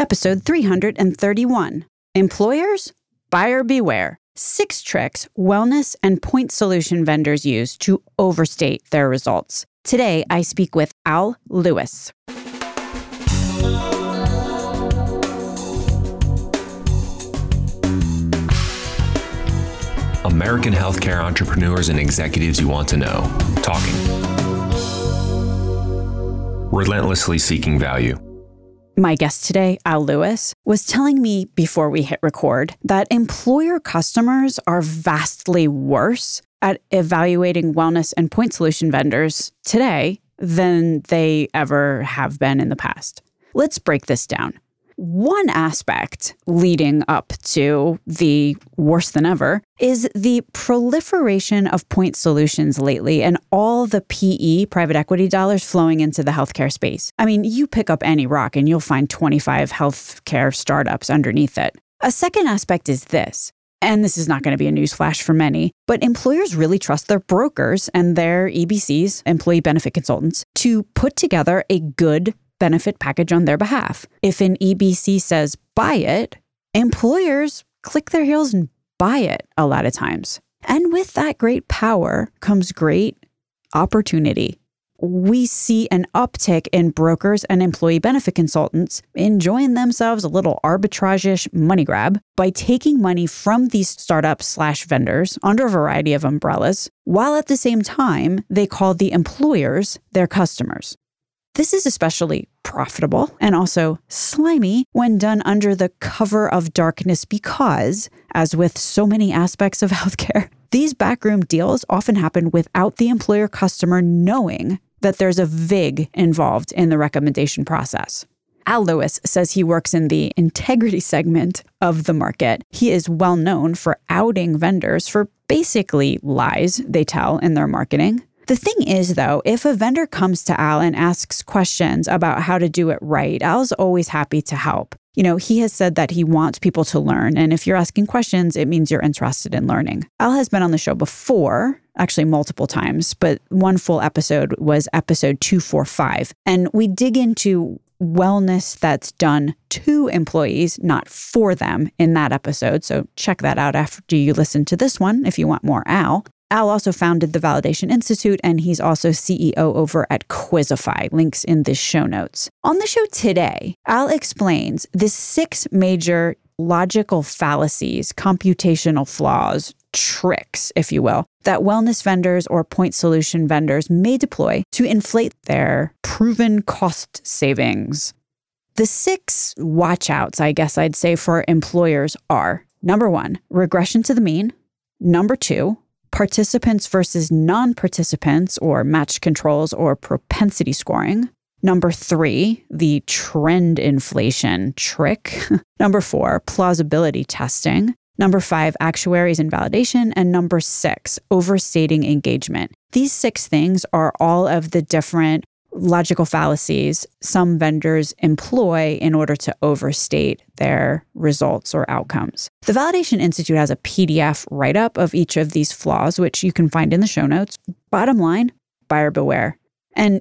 episode 331 Employers, Buyer Beware. Six tricks wellness and point solution vendors use to overstate their results. Today, I speak with Al Lewis. American healthcare entrepreneurs and executives you want to know. Talking. Relentlessly seeking value. My guest today, Al Lewis, was telling me before we hit record that employer customers are vastly worse at evaluating wellness and point solution vendors today than they ever have been in the past. Let's break this down. One aspect leading up to the worse than ever is the proliferation of point solutions lately and all the PE, private equity dollars flowing into the healthcare space. I mean, you pick up any rock and you'll find 25 healthcare startups underneath it. A second aspect is this. And this is not going to be a newsflash for many, but employers really trust their brokers and their EBCs, employee benefit consultants, to put together a good benefit package on their behalf. If an EBC says buy it, employers click their heels and buy it a lot of times. And with that great power comes great opportunity. We see an uptick in brokers and employee benefit consultants enjoying themselves a little arbitrage money grab by taking money from these startups slash vendors under a variety of umbrellas, while at the same time they call the employers their customers. This is especially profitable and also slimy when done under the cover of darkness because, as with so many aspects of healthcare, these backroom deals often happen without the employer customer knowing that there's a VIG involved in the recommendation process. Al Lewis says he works in the integrity segment of the market. He is well known for outing vendors for basically lies they tell in their marketing. The thing is, though, if a vendor comes to Al and asks questions about how to do it right, Al's always happy to help. You know, he has said that he wants people to learn. And if you're asking questions, it means you're interested in learning. Al has been on the show before, actually multiple times, but one full episode was episode 245. And we dig into wellness that's done to employees, not for them in that episode. So check that out after you listen to this one if you want more Al. Al also founded the Validation Institute, and he's also CEO over at Quizzify. Links in the show notes. On the show today, Al explains the six major logical fallacies, computational flaws, tricks, if you will, that wellness vendors or point solution vendors may deploy to inflate their proven cost savings. The six watchouts, I guess I'd say, for employers are number one, regression to the mean. Number two, participants versus non participants or match controls or propensity scoring. Number three, the trend inflation trick. Number four, plausibility testing. Number five, actuaries and validation. And number six, overstating engagement. These six things are all of the different logical fallacies some vendors employ in order to overstate their results or outcomes. The Validation Institute has a PDF write up of each of these flaws, which you can find in the show notes. Bottom line buyer beware. And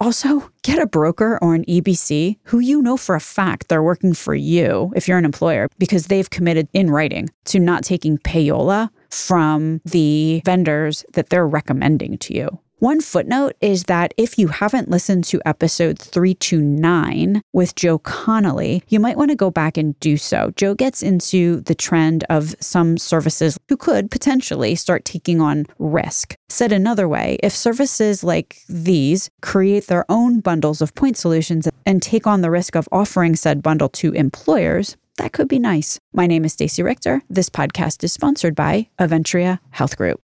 also, get a broker or an EBC who you know for a fact they're working for you if you're an employer because they've committed in writing to not taking payola from the vendors that they're recommending to you. One footnote is that if you haven't listened to episode 329 with Joe Connolly, you might want to go back and do so. Joe gets into the trend of some services who could potentially start taking on risk. Said another way, if services like these create their own bundles of point solutions and take on the risk of offering said bundle to employers, that could be nice. My name is Stacey Richter. This podcast is sponsored by Aventria Health Group.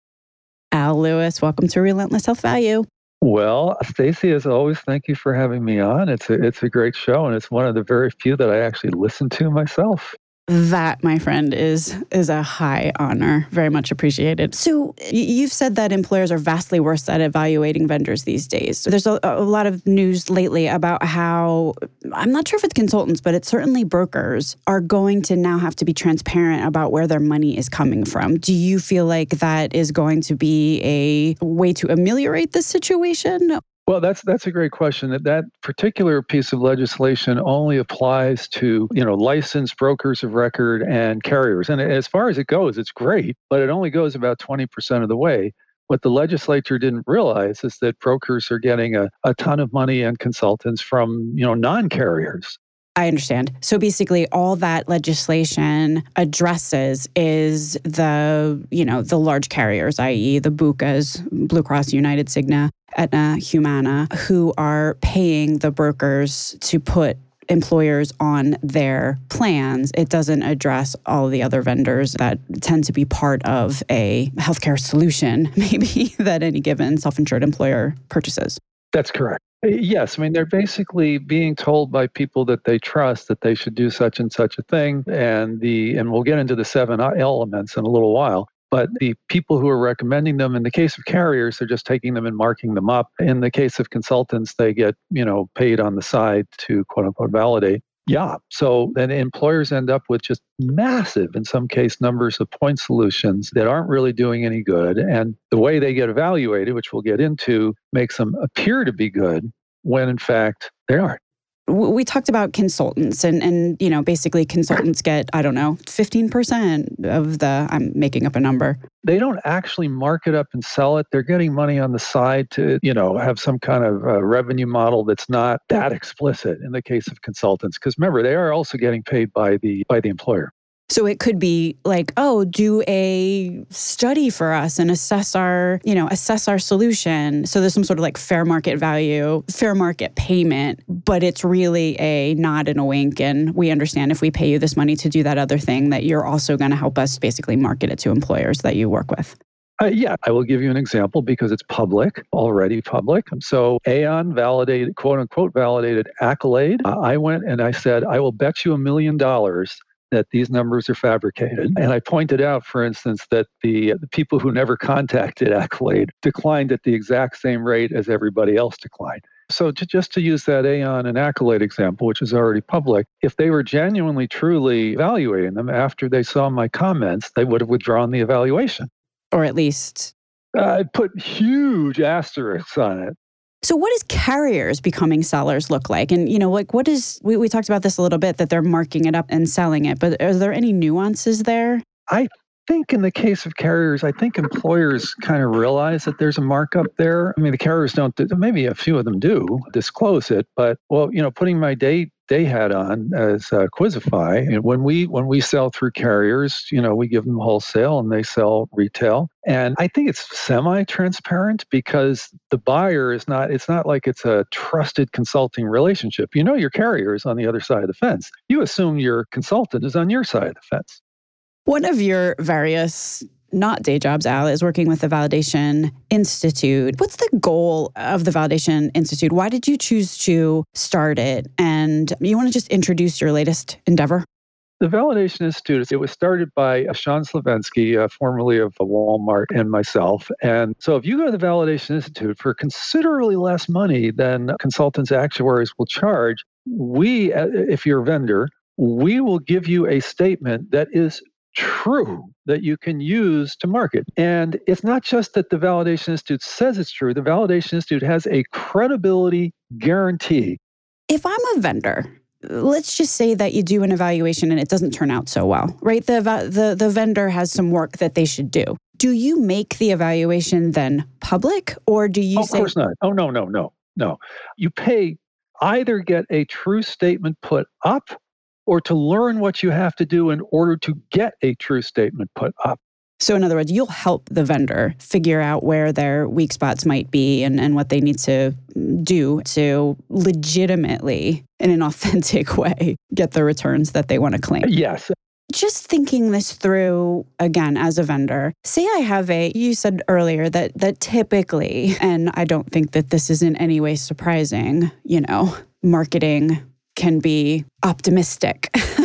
Al Lewis, welcome to Relentless Health Value. Well, Stacy, as always, thank you for having me on. It's a, it's a great show, and it's one of the very few that I actually listen to myself. That, my friend, is is a high honor. Very much appreciated. So, uh, you've said that employers are vastly worse at evaluating vendors these days. There's a, a, lot of news lately about how I'm not sure if it's consultants, but it's certainly brokers are going to now have to be transparent about where their money is coming from. Do you feel like that is going to be a way to ameliorate this situation? Well, that's that's a great question. That that particular piece of legislation only applies to you know licensed brokers of record and carriers. And as far as it goes, it's great, but it only goes about twenty percent of the way. What the legislature didn't realize is that brokers are getting a, a ton of money and consultants from you know non-carriers. I understand. So basically all that legislation addresses is the, you know, the large carriers, i.e. the BUCAs, Blue Cross, United, Cigna, Aetna, Humana, who are paying the brokers to put employers on their plans. It doesn't address all the other vendors that tend to be part of a healthcare solution, maybe that any given self insured employer purchases. That's correct. Yes, I mean they're basically being told by people that they trust that they should do such and such a thing, and the and we'll get into the seven elements in a little while. But the people who are recommending them, in the case of carriers, they're just taking them and marking them up. In the case of consultants, they get you know paid on the side to quote unquote validate. Yeah. So then employers end up with just massive, in some case, numbers of point solutions that aren't really doing any good. And the way they get evaluated, which we'll get into, makes them appear to be good when in fact they aren't we talked about consultants and and you know basically consultants get i don't know 15% of the i'm making up a number. They don't actually market up and sell it. They're getting money on the side to you know have some kind of revenue model that's not that explicit in the case of consultants. Because remember they are also getting paid by the by the employer so it could be like, oh, do a study for us and assess our, you know, assess our solution. So there's some sort of like fair market value, fair market payment, but it's really a nod and a wink. And we understand if we pay you this money to do that other thing, that you're also going to help us basically market it to employers that you work with. Uh, yeah, I will give you an example because it's public, already public. So Aon validated, quote unquote, validated Accolade. Uh, I went and I said, I will bet you a million dollars that these numbers are fabricated. And I pointed out, for instance, that the, the people who never contacted Accolade declined at the exact same rate as everybody else declined. So, to, just to use that Aon and Accolade example, which is already public, if they were genuinely, truly evaluating them after they saw my comments, they would have withdrawn the evaluation. Or at least. I put huge asterisks on it. So what does carriers becoming sellers look like? And you know, like what is we, we talked about this a little bit that they're marking it up and selling it, but are there any nuances there? I think in the case of carriers, I think employers kind of realize that there's a markup there. I mean, the carriers don't, maybe a few of them do disclose it, but well, you know, putting my date they had on as uh, Quizzify. When we when we sell through carriers, you know, we give them wholesale and they sell retail. And I think it's semi-transparent because the buyer is not. It's not like it's a trusted consulting relationship. You know, your carrier is on the other side of the fence. You assume your consultant is on your side of the fence. One of your various not day jobs, Al, is working with the Validation Institute. What's the goal of the Validation Institute? Why did you choose to start it? And you want to just introduce your latest endeavor? The Validation Institute, it was started by Sean Slovenski, uh, formerly of Walmart, and myself. And so if you go to the Validation Institute for considerably less money than consultants actuaries will charge, we, uh, if you're a vendor, we will give you a statement that is true that you can use to market. And it's not just that the Validation Institute says it's true, the Validation Institute has a credibility guarantee. If I'm a vendor, let's just say that you do an evaluation and it doesn't turn out so well, right? The, the, the vendor has some work that they should do. Do you make the evaluation then public or do you oh, say? Of course not. Oh, no, no, no, no. You pay either get a true statement put up or to learn what you have to do in order to get a true statement put up. So, in other words, you'll help the vendor figure out where their weak spots might be and, and what they need to do to legitimately, in an authentic way, get the returns that they want to claim. Yes. Just thinking this through again as a vendor, say I have a, you said earlier that that typically, and I don't think that this is in any way surprising, you know, marketing can be optimistic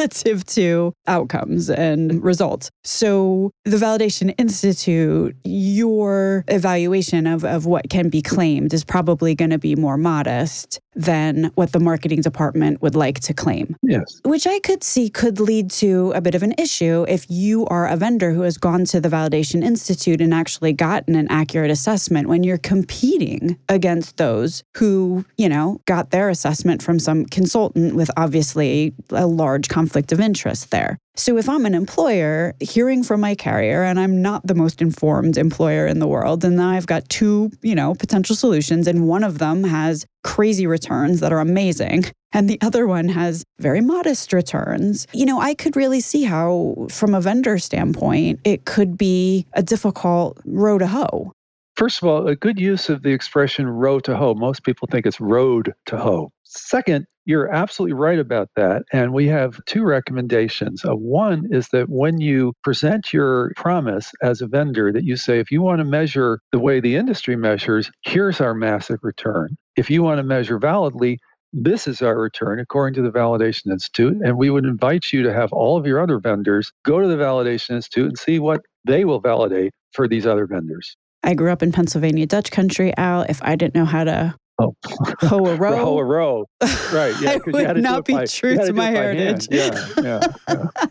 relative to outcomes and results. So, the Validation Institute, your evaluation of, of what can be claimed is probably going to be more modest than what the marketing department would like to claim. Yes. Which I could see could lead to a bit of an issue if you are a vendor who has gone to the Validation Institute and actually gotten an accurate assessment when you're competing against those who, you know, got their assessment from some consultant with obviously a large conflict of interest there. So if I'm an employer hearing from my carrier and I'm not the most informed employer in the world and I've got two, you know, potential solutions and one of them has crazy returns that are amazing and the other one has very modest returns. You know, I could really see how from a vendor standpoint it could be a difficult row to hoe. First of all, a good use of the expression row to hoe. Most people think it's road to hoe. Second, you're absolutely right about that. And we have two recommendations. Uh, one is that when you present your promise as a vendor, that you say, if you want to measure the way the industry measures, here's our massive return. If you want to measure validly, this is our return according to the Validation Institute. And we would invite you to have all of your other vendors go to the Validation Institute and see what they will validate for these other vendors. I grew up in Pennsylvania Dutch country, Al. If I didn't know how to Oh. Hoe a row. Hoe a row. Right. Yeah. it would not be by, true to my heritage. Yeah. Yeah. yeah.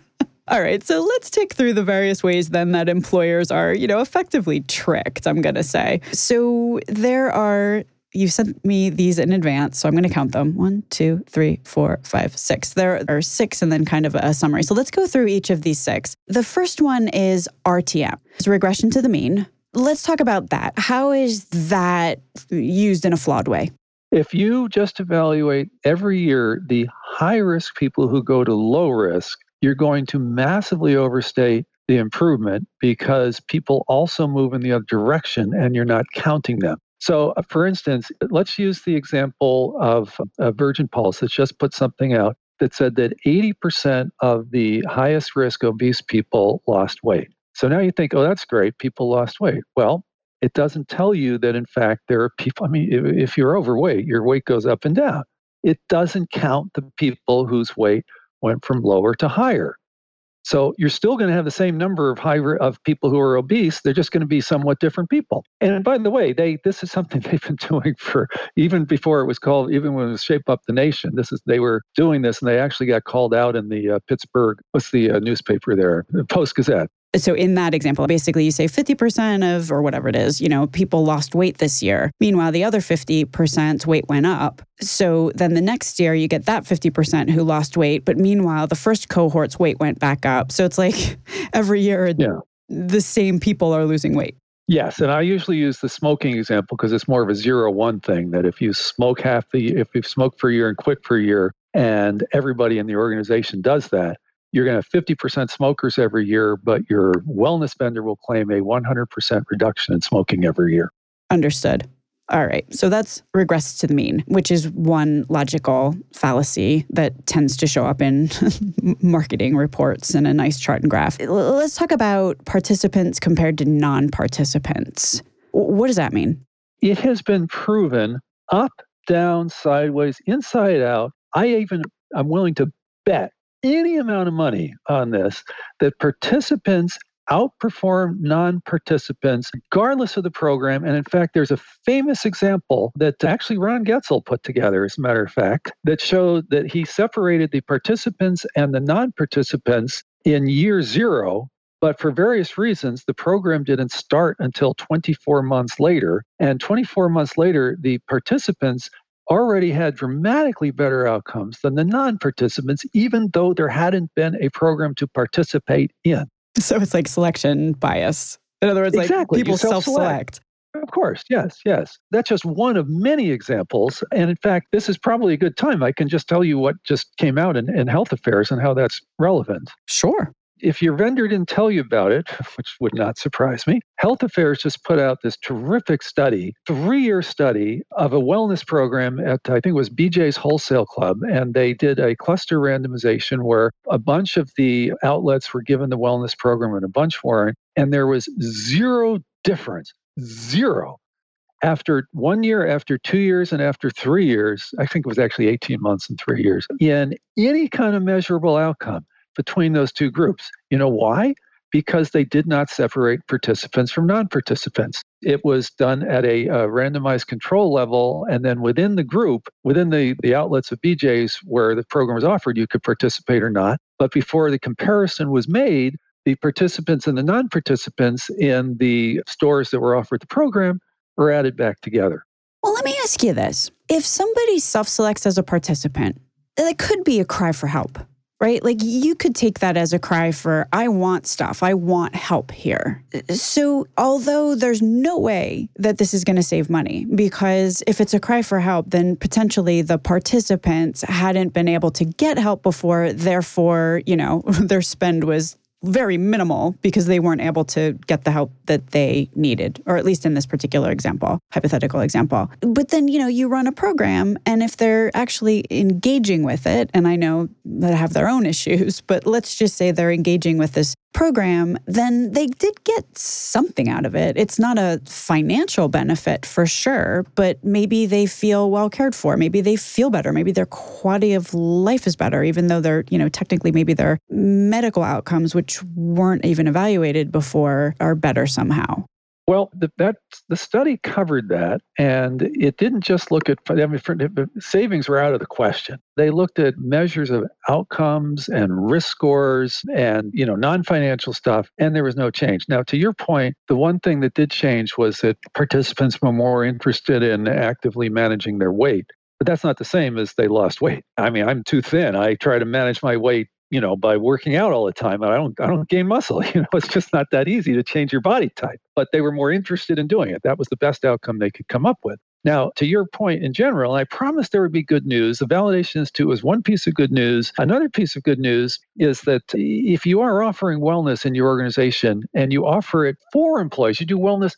All right, so let's take through the various ways then that employers are, you know, effectively tricked, I'm going to say. So there are you sent me these in advance, so I'm going to count them. One, two, three, four, five, six. There are six and then kind of a summary. So let's go through each of these six. The first one is RTM, it's regression to the mean. Let's talk about that. How is that used in a flawed way? If you just evaluate every year the high risk people who go to low risk, you're going to massively overstate the improvement because people also move in the other direction and you're not counting them. So, uh, for instance, let's use the example of Virgin Pulse that just put something out that said that 80% of the highest risk obese people lost weight. So now you think, oh, that's great. People lost weight. Well, it doesn't tell you that, in fact, there are people. I mean, if you're overweight, your weight goes up and down. It doesn't count the people whose weight went from lower to higher. So you're still going to have the same number of high of people who are obese. They're just going to be somewhat different people. And by the way, they this is something they've been doing for even before it was called, even when it was Shape Up the Nation. This is they were doing this, and they actually got called out in the uh, Pittsburgh. What's the uh, newspaper there? Post Gazette so in that example, basically you say 50% of, or whatever it is, you know, people lost weight this year. Meanwhile, the other 50% weight went up. So then the next year you get that 50% who lost weight. But meanwhile, the first cohort's weight went back up. So it's like every year yeah. the same people are losing weight. Yes, and I usually use the smoking example because it's more of a zero one thing that if you smoke half the if you smoke for a year and quit for a year and everybody in the organization does that, you're going to have 50% smokers every year, but your wellness vendor will claim a 100% reduction in smoking every year. Understood. All right. So that's regress to the mean, which is one logical fallacy that tends to show up in marketing reports and a nice chart and graph. Let's talk about participants compared to non participants. What does that mean? It has been proven up, down, sideways, inside out. I even, I'm willing to bet any amount of money on this that participants outperform non participants, regardless of the program. And in fact, there's a famous example that actually Ron Goetzel put together, as a matter of fact, that showed that he separated the participants and the non participants in year zero. But for various reasons, the program didn't start until 24 months later. And 24 months later, the participants already had dramatically better outcomes than the non participants, even though there hadn't been a program to participate in. So it's like selection bias. In other words, exactly. like people self select. Of course, yes, yes. That's just one of many examples. And in fact, this is probably a good time. I can just tell you what just came out in, in health affairs and how that's relevant. Sure if your vendor didn't tell you about it, which would not surprise me, Health Affairs just put out this terrific study, three year study of a wellness program at, I think it was BJ's Wholesale Club. And they did a cluster randomization where a bunch of the outlets were given the wellness program and a bunch weren't. And there was zero difference, zero after one year, after two years, and after three years, I think it was actually 18 months and three years, in any kind of measurable outcome between those two groups. You know why? Because they did not separate participants from non participants. It was done at a, a, randomized control level. And then within the group, within the, the outlets of BJ's where the program was offered, you could participate or not. But before the comparison was made, the participants and the non participants in the stores that were offered the program were added back together. Well, let me ask you this. If somebody self selects as a participant, that could be a cry for help right? Like you could take that as a cry for, I want stuff, I want help here. So, although there's no way that this is going to save money, because if it's a cry for help, then potentially the participants hadn't been able to get help before, therefore, you know, their spend was very minimal because they weren't able to get the help that they needed, or at least in this particular example, hypothetical example. But then, you know, you run a program, and if they're actually engaging with it, and I know that have their own issues, but let's just say they're engaging with this program, then they did get something out of it. It's not a financial benefit for sure, but maybe they feel well cared for. Maybe they feel better. Maybe their quality of life is better, even though they're, you know, technically maybe their medical outcomes, which weren't even evaluated before, are better somehow. Well, the, that the study covered that, and it didn't just look at I mean, savings were out of the question. They looked at measures of outcomes and risk scores, and you know non-financial stuff, and there was no change. Now, to your point, the one thing that did change was that participants were more interested in actively managing their weight. But that's not the same as they lost weight. I mean, I'm too thin. I try to manage my weight you know by working out all the time i don't i don't gain muscle you know it's just not that easy to change your body type but they were more interested in doing it that was the best outcome they could come up with now, to your point in general, I promised there would be good news. The Validation Institute was one piece of good news. Another piece of good news is that if you are offering wellness in your organization and you offer it for employees, you do wellness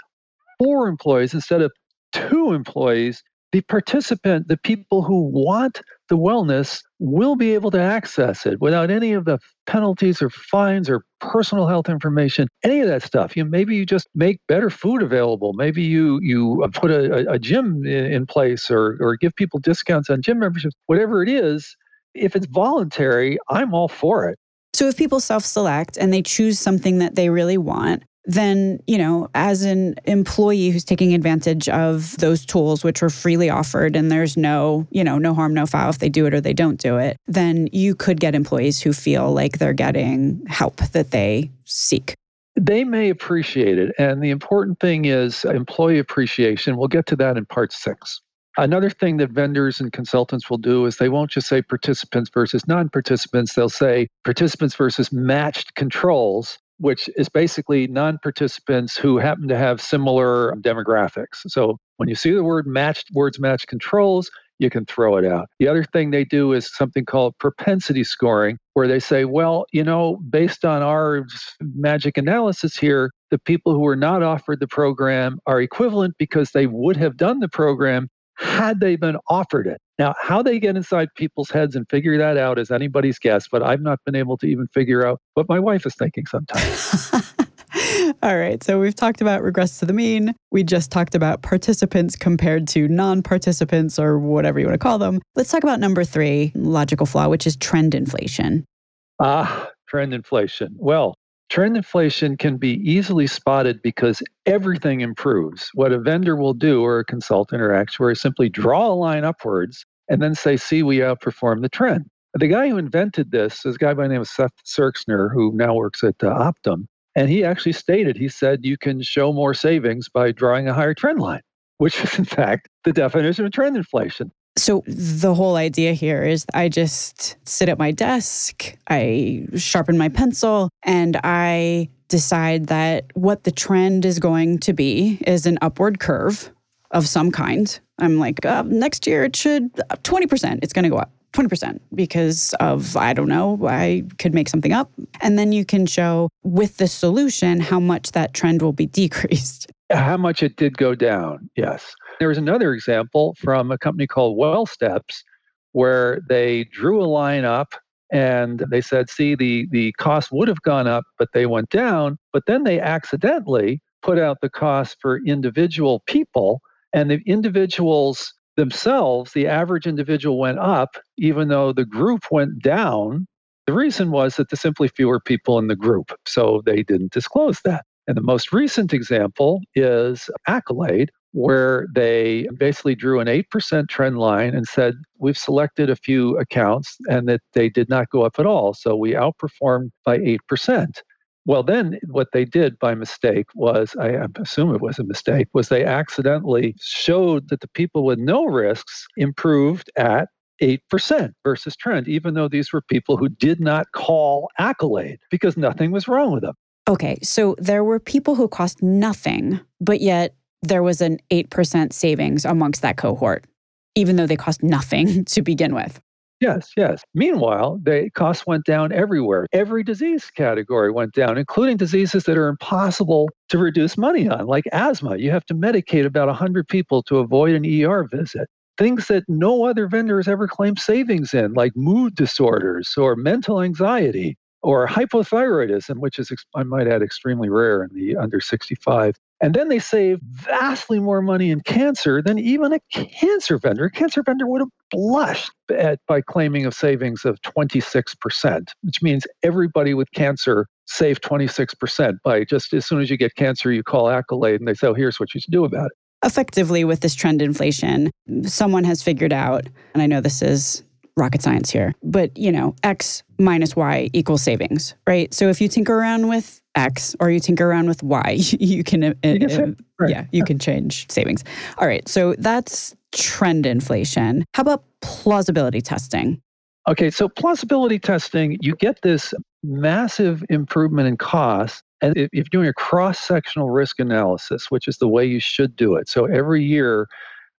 for employees instead of two employees, the participant, the people who want the wellness, will be able to access it without any of the penalties or fines or personal health information, any of that stuff. You know, maybe you just make better food available. Maybe you you uh, put a, a gym in, in place or or give people discounts on gym memberships. Whatever it is, if it's voluntary, I'm all for it. So if people self-select and they choose something that they really want, then, you know, as an employee who's taking advantage of those tools, which are freely offered, and there's no, you know, no harm, no foul if they do it or they don't do it, then you could get employees who feel like they're getting help that they seek. They may appreciate it. And the important thing is employee appreciation. We'll get to that in part six. Another thing that vendors and consultants will do is they won't just say participants versus non participants, they'll say participants versus matched controls which is basically non participants who happen to have similar demographics. So when you see the word matched, words match controls, you can throw it out. The other thing they do is something called propensity scoring, where they say, well, you know, based on our magic analysis here, the people who were not offered the program are equivalent because they would have done the program had they been offered it. Now, how they get inside people's heads and figure that out is anybody's guess, but I've not been able to even figure out what my wife is thinking sometimes. All right. So we've talked about regress to the mean. We just talked about participants compared to non participants or whatever you want to call them. Let's talk about number three, logical flaw, which is trend inflation. Ah, trend inflation. Well, Trend inflation can be easily spotted because everything improves. What a vendor will do, or a consultant or actuary, simply draw a line upwards and then say, see, we outperform the trend. The guy who invented this is a guy by the name of Seth Serxner, who now works at uh, Optum. And he actually stated, he said, you can show more savings by drawing a higher trend line, which is, in fact, the definition of trend inflation. So, the whole idea here is I just sit at my desk, I sharpen my pencil, and I decide that what the trend is going to be is an upward curve of some kind. I'm like, uh, next year it should 20%, it's going to go up. 20% because of, I don't know, I could make something up. And then you can show with the solution how much that trend will be decreased. How much it did go down, yes. There was another example from a company called WellSteps where they drew a line up and they said, see, the, the cost would have gone up, but they went down. But then they accidentally put out the cost for individual people And the individuals themselves, the average individual went up, even though the group went down. The reason was that there's simply fewer people in the group, so they didn't disclose that. And the most recent example is Accolade, where they basically drew an 8% trend line and said, We've selected a few accounts and that they did not go up at all. So we outperformed by 8%. Well, then what they did by mistake was, I assume it was a mistake, was they accidentally showed that the people with no risks improved at 8% versus trend, even though these were people who did not call accolade because nothing was wrong with them. Okay, so there were people who cost nothing, but yet there was an 8% savings amongst that cohort, even though they cost nothing to begin with. Yes, yes. Meanwhile, the costs went down everywhere. Every disease category went down, including diseases that are impossible to reduce money on, like asthma. You have to medicate about 100 people to avoid an ER visit. Things that no other vendor has ever claimed savings in, like mood disorders or mental anxiety or hypothyroidism, which is, I might add, extremely rare in the under 65. And then they save vastly more money in cancer than even a cancer vendor. A cancer vendor would have blushed at, by claiming of savings of 26%, which means everybody with cancer saved 26% by just as soon as you get cancer, you call Accolade and they say, oh, here's what you should do about it. Effectively, with this trend inflation, someone has figured out, and I know this is rocket science here, but you know, X minus Y equals savings, right? So if you tinker around with X or you tinker around with Y, you can, uh, you uh, right. yeah, you can change savings. All right, so that's trend inflation. How about plausibility testing? Okay, so plausibility testing, you get this massive improvement in cost. And if you're doing a cross sectional risk analysis, which is the way you should do it. So every year,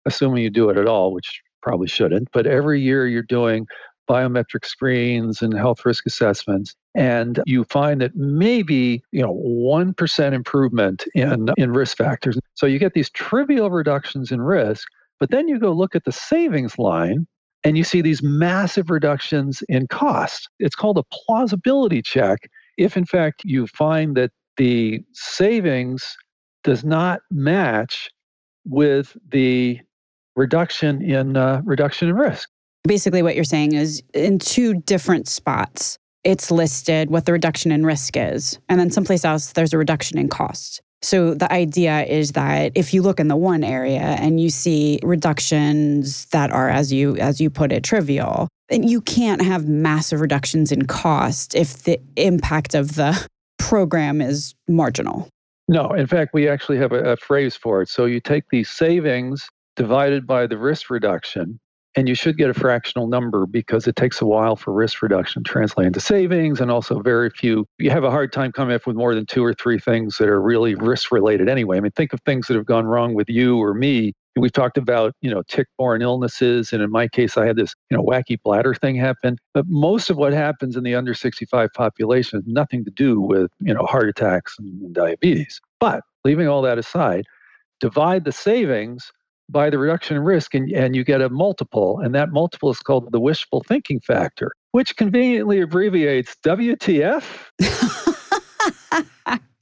assuming you do it at all, which probably shouldn't, but every year you're doing biometric screens and health risk assessments and you find that maybe you know 1% improvement in in risk factors. So you get these trivial reductions in risk but then you go look at the savings line and you see these massive reductions in cost. It's called a plausibility check if in fact you find that the savings does not match with the reduction in uh, reduction in risk. Basically, what you're saying is in two different spots, it's listed what the reduction in risk is, and then someplace else there's a reduction in cost. So the idea is that if you look in the one area and you see reductions that are, as you as you put it, trivial, then you can't have massive reductions in cost if the impact of the program is marginal. No, in fact, we actually have a, a phrase for it. So you take these savings divided by the risk reduction. And you should get a fractional number because it takes a while for risk reduction to translate into savings. And also, very few, you have a hard time coming up with more than two or three things that are really risk related anyway. I mean, think of things that have gone wrong with you or me. We've talked about, you know, tick-borne illnesses, and in my case, I had this, you know, wacky bladder thing happen. But most of what happens in the under 65 population has nothing to do with, you know, heart attacks and diabetes. But leaving all that aside, divide the savings by the reduction in risk and, and you get a multiple. And that multiple is called the wishful thinking factor, which conveniently abbreviates WTF.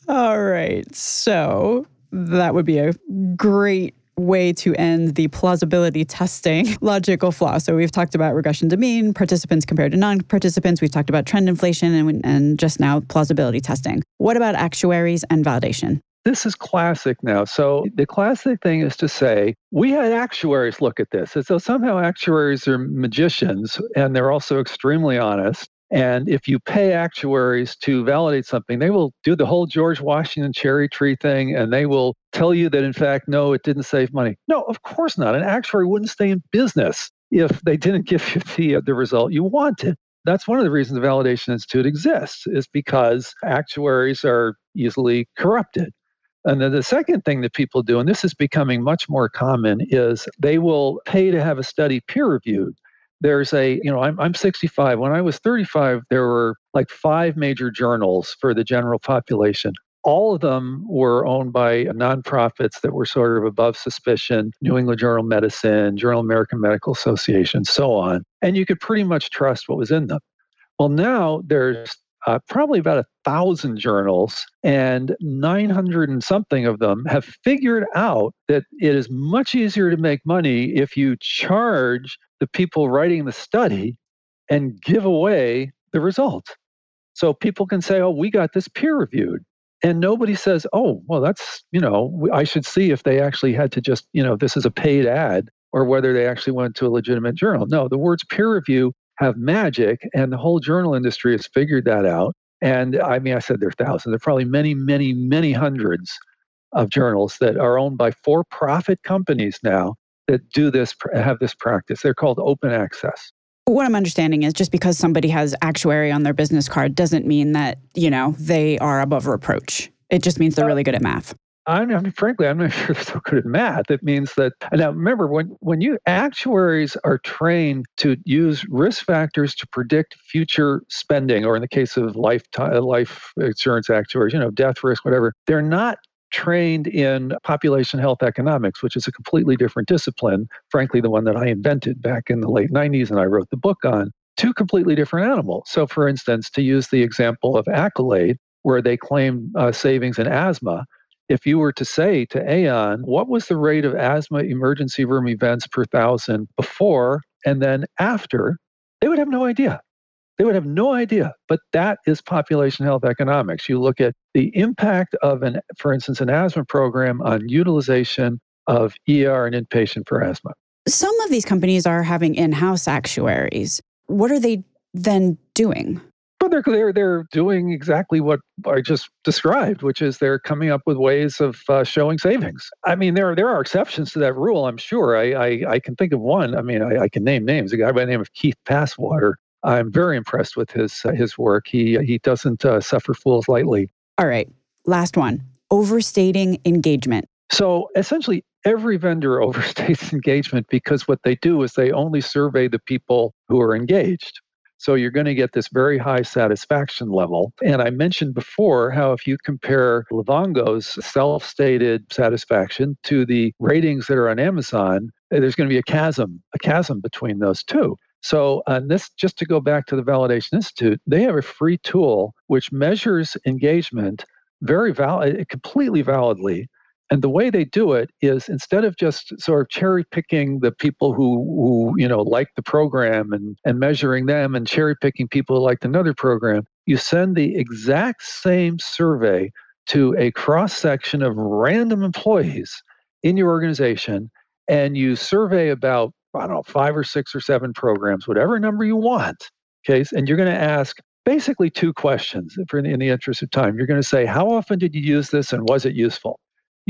All right. So that would be a great way to end the plausibility testing logical flaw. So we've talked about regression to mean, participants compared to non-participants. We've talked about trend inflation and, and just now plausibility testing. What about actuaries and validation? This is classic now. So the classic thing is to say, we had actuaries look at this as though somehow actuaries are magicians and they're also extremely honest. And if you pay actuaries to validate something, they will do the whole George Washington cherry tree thing and they will tell you that, in fact, no, it didn't save money. No, of course not. An actuary wouldn't stay in business if they didn't give you the, uh, the result you wanted. That's one of the reasons the Validation Institute exists, is because actuaries are easily corrupted. And then the second thing that people do, and this is becoming much more common, is they will pay to have a study peer reviewed. There's a, you know, I'm, I'm 65. When I was 35, there were like five major journals for the general population. All of them were owned by nonprofits that were sort of above suspicion New England Journal of Medicine, Journal of American Medical Association, so on. And you could pretty much trust what was in them. Well, now there's uh, probably about a thousand journals, and 900 and something of them have figured out that it is much easier to make money if you charge the people writing the study and give away the result. So people can say, oh, we got this peer reviewed. And nobody says, oh, well, that's, you know, I should see if they actually had to just, you know, this is a paid ad or whether they actually went to a legitimate journal. No, the words peer review have magic, and the whole journal industry has figured that out. And I mean, I said there are thousands, there are probably many, many, many hundreds of journals that are owned by for profit companies now that do this, have this practice. They're called open access. What I'm understanding is just because somebody has actuary on their business card doesn't mean that, you know, they are above reproach. It just means they're really good at math. I mean, frankly, I'm not sure they're so good at math. It means that now remember when when you actuaries are trained to use risk factors to predict future spending, or in the case of lifetime life insurance actuaries, you know, death risk, whatever, they're not trained in population health economics, which is a completely different discipline, frankly, the one that I invented back in the late 90s and I wrote the book on. Two completely different animals. So, for instance, to use the example of Accolade, where they claim uh, savings in asthma, if you were to say to Aon, what was the rate of asthma emergency room events per thousand before and then after, they would have no idea. They would have no idea. But that is population health economics. You look at the impact of an, for instance, an asthma program on utilization of ER and inpatient for asthma. Some of these companies are having in-house actuaries. What are they then doing? But they're, they're, they're doing exactly what I just described, which is they're coming up with ways of uh, showing savings. I mean, there, there are exceptions to that rule, I'm sure. I, I, I can think of one. I mean, I, I can name names. A guy by the name of Keith Passwater I'm very impressed with his uh, his work. He he doesn't uh, suffer fools lightly. All right, last one: overstating engagement. So essentially, every vendor overstates engagement because what they do is they only survey the people who are engaged. So you're going to get this very high satisfaction level. And I mentioned before how if you compare Livongo's self-stated satisfaction to the ratings that are on Amazon, there's going to be a chasm, a chasm between those two. So, uh, this just to go back to the Validation Institute, they have a free tool which measures engagement very valid, completely validly. And the way they do it is instead of just sort of cherry picking the people who, who you know like the program and, and measuring them and cherry picking people who liked another program, you send the exact same survey to a cross section of random employees in your organization and you survey about I don't know, five or six or seven programs, whatever number you want. Okay. And you're going to ask basically two questions in the interest of time. You're going to say, How often did you use this and was it useful?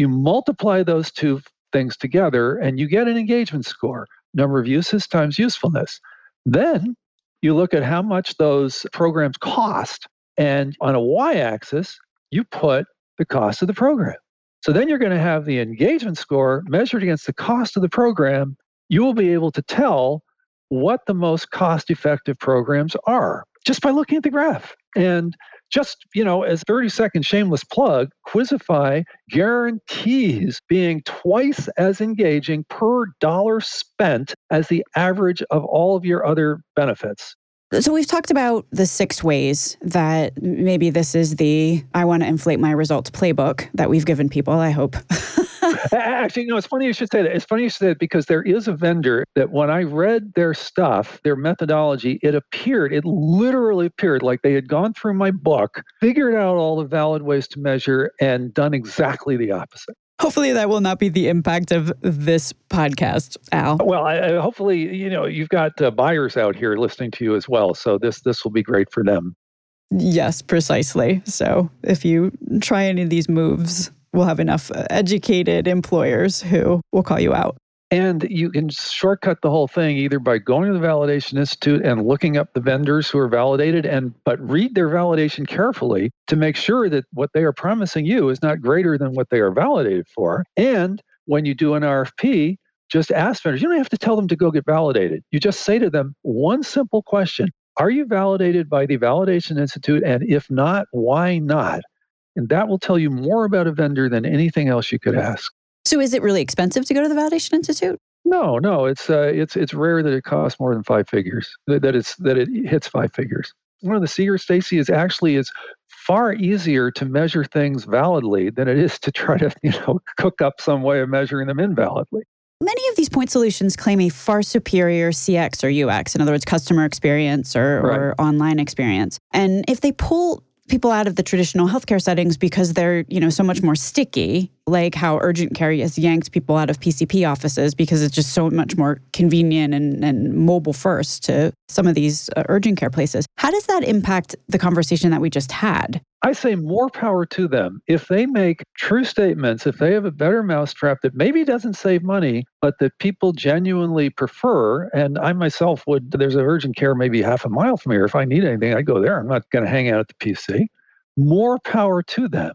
You multiply those two things together and you get an engagement score number of uses times usefulness. Then you look at how much those programs cost. And on a y axis, you put the cost of the program. So then you're going to have the engagement score measured against the cost of the program you will be able to tell what the most cost effective programs are just by looking at the graph. And just, you know, as 30 second shameless plug, Quizzify guarantees being twice as engaging per dollar spent as the average of all of your other benefits. So we've talked about the six ways that maybe this is the I want to inflate my results playbook that we've given people, I hope. Actually, no, it's funny you should say that. It's funny you should say that because there is a vendor that when I read their stuff, their methodology, it appeared, it literally appeared like they had gone through my book, figured out all the valid ways to measure, and done exactly the opposite. Hopefully, that will not be the impact of this podcast, Al. Well, I, I, hopefully, you know, you've got uh, buyers out here listening to you as well, so this this will be great for them. Yes, precisely. So, if you try any of these moves, we'll have enough uh, educated employers who will call you out. And you can shortcut the whole thing either by going to the Validation Institute and looking up the vendors who are validated and but read their validation carefully to make sure that what they are promising you is not greater than what they are validated for. And when you do an RFP, just ask vendors. You don't have to tell them to go get validated. You just say to them one simple question. Are you validated by the Validation Institute? And if not, why not? And that will tell you more about a vendor than anything else you could ask. So is it really expensive to go to the Validation Institute? No, no, it's uh, it's it's rare that it costs more than five figures. That, that it's that it hits five figures. one of the secrets, Stacy, is actually is far easier to measure things validly than it is to try to, you know, cook up some way of measuring them invalidly. Many of these point solutions claim a far superior CX or UX, in other words, customer experience or, right. or online experience. And if they pull people out of the traditional healthcare settings because they're, you know, so much more sticky, like how urgent care has yanked people out of PCP offices because it's just so much more convenient and, and mobile first to some of these uh, urgent care places. How does that impact the conversation that we just had? I say more power to them. If they make true statements, if they have a better mousetrap that maybe doesn't save money, but that people genuinely prefer, and I myself would, there's an urgent care maybe half a mile from here. If I need anything, I go there. I'm not going to hang out at the PC. More power to them.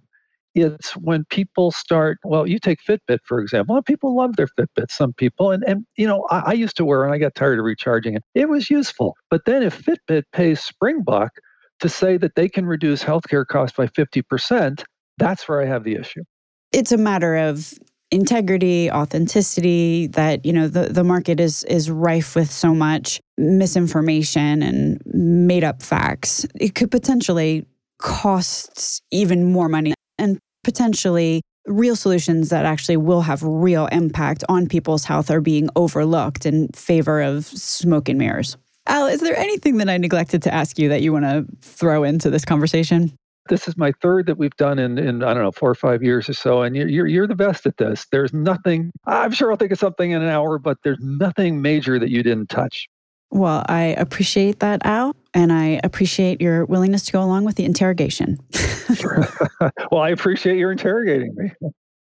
It's when people start, well, you take Fitbit, for example, people love their Fitbit, some people. And, and you know, I, I used to wear and I got tired of recharging it. It was useful. But then if Fitbit pays Springbuk to say that they can reduce healthcare costs by 50%, that's where I have the issue. It's a matter of integrity, authenticity, that, you know, the, the market is is rife with so much misinformation and made up facts. It could potentially cost even more money and potentially real solutions that actually will have real impact on people's health are being overlooked in favor of smoke and mirrors. Al, is there anything that I neglected to ask you that you want to throw into this conversation? This is my third that we've done in, in I don't know, four or five years or so. And you're, you're, you're the best at this. There's nothing, I'm sure I'll think of something in an hour, but there's nothing major that you didn't touch. Well, I appreciate that, Al, and I appreciate your willingness to go along with the interrogation. well, I appreciate your interrogating me.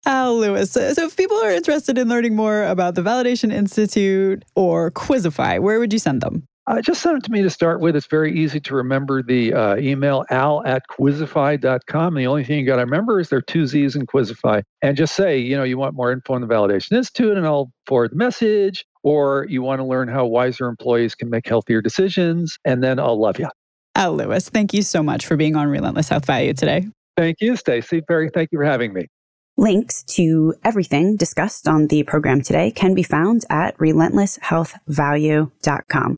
Al Lewis. So, if people are interested in learning more about the Validation Institute or Quizzify, where would you send them? Uh, just send it to me to start with. It's very easy to remember the uh, email al at quizzify.com. The only thing you got to remember is there are two Z's in Quizzify. And just say, you know, you want more info on the Validation Institute, and I'll forward the message. Or you want to learn how wiser employees can make healthier decisions, and then I'll love you. Al Lewis, thank you so much for being on Relentless Health Value today. Thank you, Stacy. Very thank you for having me. Links to everything discussed on the program today can be found at relentlesshealthvalue.com.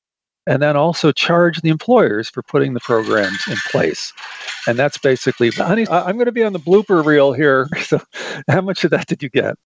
and then also charge the employers for putting the programs in place. And that's basically, honey, I'm going to be on the blooper reel here. So, how much of that did you get?